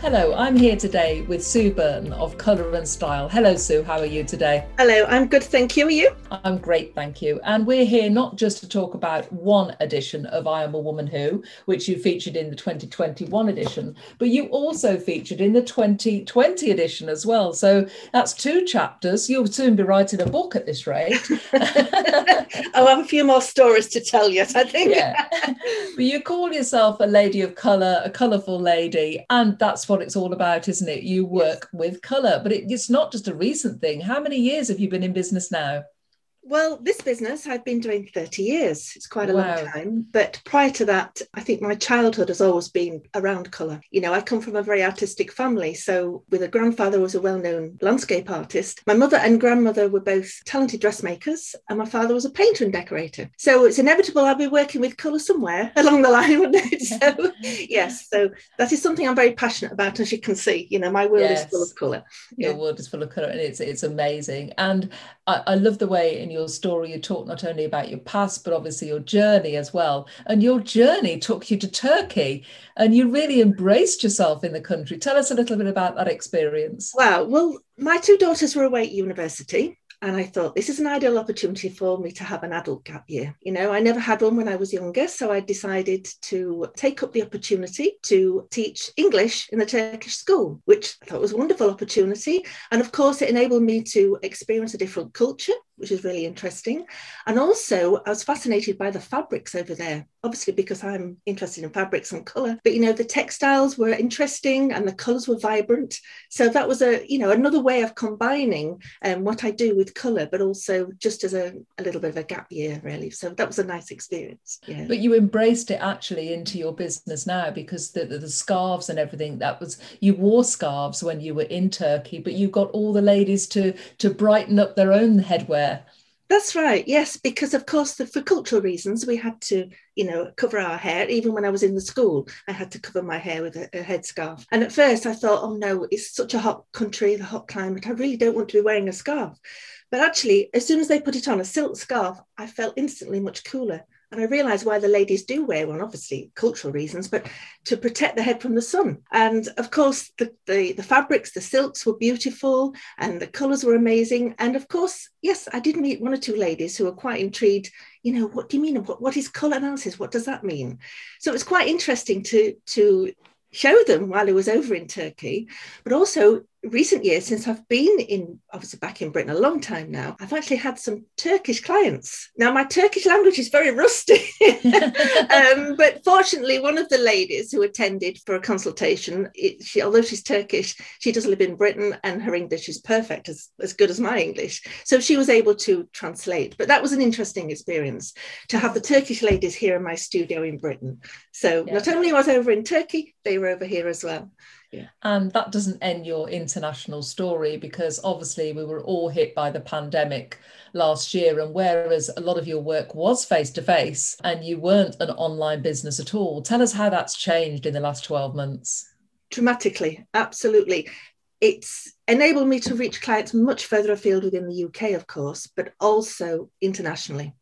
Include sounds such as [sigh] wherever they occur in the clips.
Hello, I'm here today with Sue Burton of Colour and Style. Hello, Sue, how are you today? Hello, I'm good, thank you. Are you? I'm great, thank you. And we're here not just to talk about one edition of I Am a Woman Who, which you featured in the 2021 edition, but you also featured in the 2020 edition as well. So that's two chapters. You'll soon be writing a book at this rate. [laughs] Oh, I'll have a few more stories to tell yet, I think. yeah. [laughs] But you call yourself a lady of colour, a colourful lady, and that's what it's all about, isn't it? You work yes. with colour, but it, it's not just a recent thing. How many years have you been in business now? Well, this business I've been doing 30 years. It's quite a wow. long time. But prior to that, I think my childhood has always been around colour. You know, I come from a very artistic family. So, with a grandfather who was a well known landscape artist, my mother and grandmother were both talented dressmakers, and my father was a painter and decorator. So, it's inevitable I'll be working with colour somewhere [laughs] along the line, wouldn't it? [laughs] So, yes, so that is something I'm very passionate about, as you can see. You know, my world yes. is full of colour. Your world is full of colour, and it's, it's amazing. And I, I love the way in your your story, you talk not only about your past, but obviously your journey as well. And your journey took you to Turkey and you really embraced yourself in the country. Tell us a little bit about that experience. Wow. Well, my two daughters were away at university and I thought this is an ideal opportunity for me to have an adult gap year. You know, I never had one when I was younger, so I decided to take up the opportunity to teach English in the Turkish school, which I thought was a wonderful opportunity. And of course, it enabled me to experience a different culture, which is really interesting. And also, I was fascinated by the fabrics over there, obviously because I'm interested in fabrics and colour. But you know, the textiles were interesting and the colours were vibrant. So that was a you know another way of combining um, what I do with colour, but also just as a, a little bit of a gap year, really. So that was a nice experience. Yeah. But you embraced it actually into your business now because the, the, the scarves and everything that was you wore scarves when you were in Turkey, but you got all the ladies to to brighten up their own headwear. That's right. Yes, because of course, the, for cultural reasons, we had to, you know, cover our hair. Even when I was in the school, I had to cover my hair with a, a headscarf. And at first, I thought, oh no, it's such a hot country, the hot climate. I really don't want to be wearing a scarf. But actually, as soon as they put it on, a silk scarf, I felt instantly much cooler. And I realised why the ladies do wear one, obviously cultural reasons, but to protect the head from the sun. And of course, the, the, the fabrics, the silks were beautiful and the colours were amazing. And of course, yes, I did meet one or two ladies who were quite intrigued. You know, what do you mean? What, what is colour analysis? What does that mean? So it was quite interesting to, to show them while I was over in Turkey, but also recent years since I've been in, obviously back in Britain a long time now, I've actually had some Turkish clients. Now, my Turkish language is very rusty, [laughs] um, but fortunately, one of the ladies who attended for a consultation, it, she, although she's Turkish, she does live in Britain and her English is perfect, as, as good as my English. So she was able to translate. But that was an interesting experience to have the Turkish ladies here in my studio in Britain. So yeah. not only was I over in Turkey, they were over here as well. Yeah. And that doesn't end your international story because obviously we were all hit by the pandemic last year. And whereas a lot of your work was face to face and you weren't an online business at all, tell us how that's changed in the last 12 months. Dramatically, absolutely. It's enabled me to reach clients much further afield within the UK, of course, but also internationally.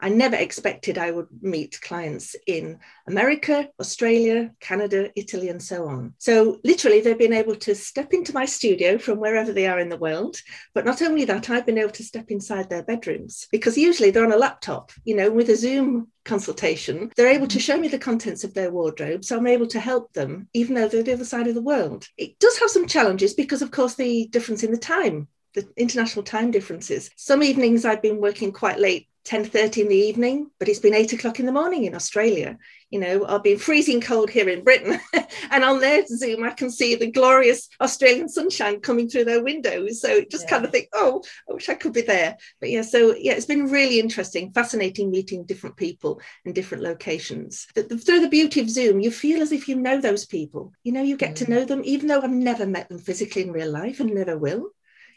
I never expected I would meet clients in America, Australia, Canada, Italy, and so on. So, literally, they've been able to step into my studio from wherever they are in the world. But not only that, I've been able to step inside their bedrooms because usually they're on a laptop, you know, with a Zoom consultation, they're able to mm-hmm. show me the contents of their wardrobe. So I'm able to help them, even though they're the other side of the world. It does have some challenges because, of course, the difference in the time the international time differences. Some evenings I've been working quite late 10.30 in the evening, but it's been 8 o'clock in the morning in Australia. You know, I've been freezing cold here in Britain. [laughs] and on their Zoom, I can see the glorious Australian sunshine coming through their windows. So just yeah. kind of think, oh, I wish I could be there. But yeah, so yeah, it's been really interesting, fascinating meeting different people in different locations. The, the, through the beauty of Zoom, you feel as if you know those people. You know, you get mm. to know them, even though I've never met them physically in real life and never will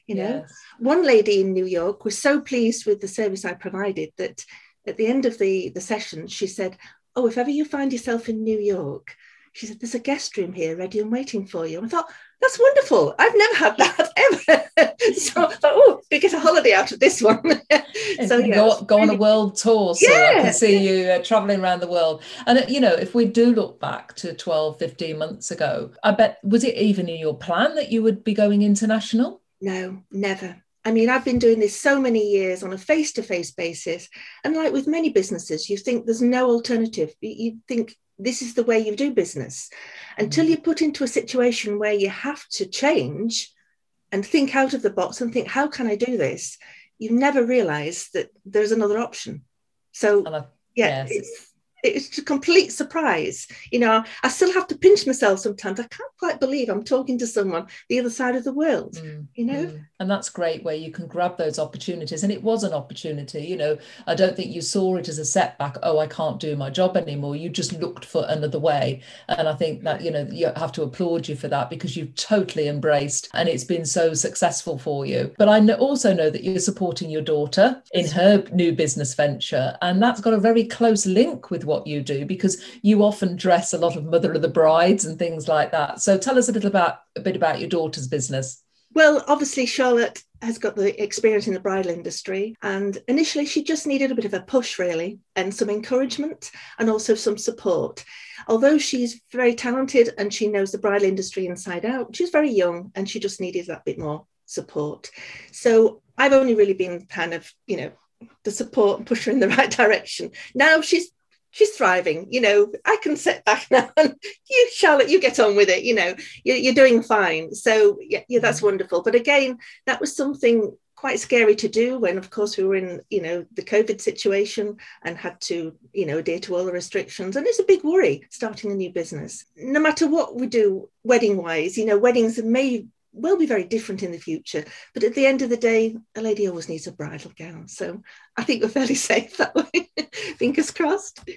You know, yes. one lady in New York was so pleased with the service I provided that at the end of the, the session, she said, Oh, if ever you find yourself in New York, she said, There's a guest room here ready and waiting for you. And I thought, That's wonderful. I've never had that ever. [laughs] so I thought, Oh, we get a holiday out of this one. [laughs] so, yeah, go, go on a world tour. So yeah. I can see you uh, traveling around the world. And, uh, you know, if we do look back to 12, 15 months ago, I bet, was it even in your plan that you would be going international? No, never. I mean, I've been doing this so many years on a face to face basis. And like with many businesses, you think there's no alternative. You think this is the way you do business until mm. you're put into a situation where you have to change and think out of the box and think, how can I do this? You never realize that there's another option. So, yeah, yes. it's it's a complete surprise. You know, I still have to pinch myself sometimes. I can't quite believe I'm talking to someone the other side of the world, mm, you know? Mm. And that's great where you can grab those opportunities. And it was an opportunity, you know. I don't think you saw it as a setback. Oh, I can't do my job anymore. You just looked for another way. And I think that, you know, you have to applaud you for that because you've totally embraced and it's been so successful for you. But I also know that you're supporting your daughter in her new business venture. And that's got a very close link with what what you do because you often dress a lot of mother of the brides and things like that. So tell us a little about a bit about your daughter's business. Well, obviously, Charlotte has got the experience in the bridal industry. And initially, she just needed a bit of a push, really, and some encouragement and also some support. Although she's very talented and she knows the bridal industry inside out, she's very young and she just needed that bit more support. So I've only really been kind of, you know, the support and push her in the [laughs] right direction. Now she's she's thriving. You know, I can sit back [laughs] now and you, Charlotte, you get on with it. You know, you're, you're doing fine. So yeah, yeah, that's mm-hmm. wonderful. But again, that was something quite scary to do when of course we were in you know the covid situation and had to you know adhere to all the restrictions and it's a big worry starting a new business no matter what we do wedding wise you know weddings may will be very different in the future. But at the end of the day, a lady always needs a bridal gown. So I think we're fairly [laughs] safe that way. [laughs] Fingers crossed.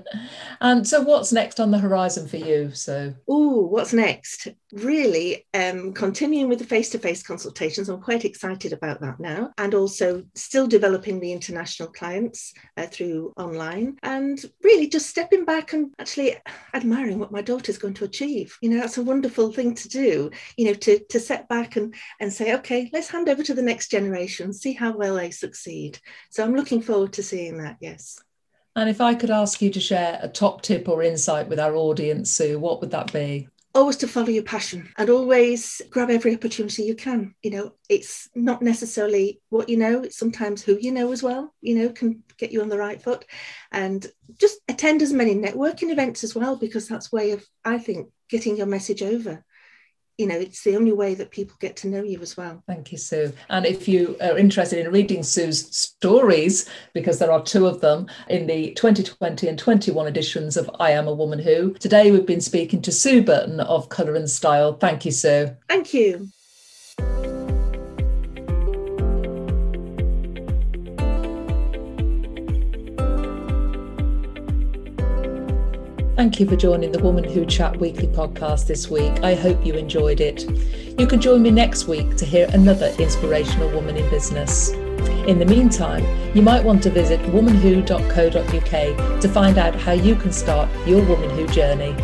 [laughs] and so what's next on the horizon for you? So oh, what's next? Really um, continuing with the face-to-face consultations. I'm quite excited about that now. And also still developing the international clients uh, through online and really just stepping back and actually admiring what my daughter's going to achieve. You know, that's a wonderful thing to do, you know, to to set back and, and say, okay, let's hand over to the next generation, see how well they succeed. So I'm looking forward to seeing that, yes. And if I could ask you to share a top tip or insight with our audience, Sue, what would that be? Always to follow your passion and always grab every opportunity you can. You know, it's not necessarily what you know, it's sometimes who you know as well, you know, can get you on the right foot. And just attend as many networking events as well, because that's way of, I think, getting your message over you know, it's the only way that people get to know you as well. Thank you, Sue. And if you are interested in reading Sue's stories, because there are two of them in the 2020 and 21 editions of I Am a Woman Who, today we've been speaking to Sue Burton of Colour and Style. Thank you, Sue. Thank you. Thank you for joining the Woman Who Chat weekly podcast this week. I hope you enjoyed it. You can join me next week to hear another inspirational woman in business. In the meantime, you might want to visit womanwho.co.uk to find out how you can start your Woman Who journey.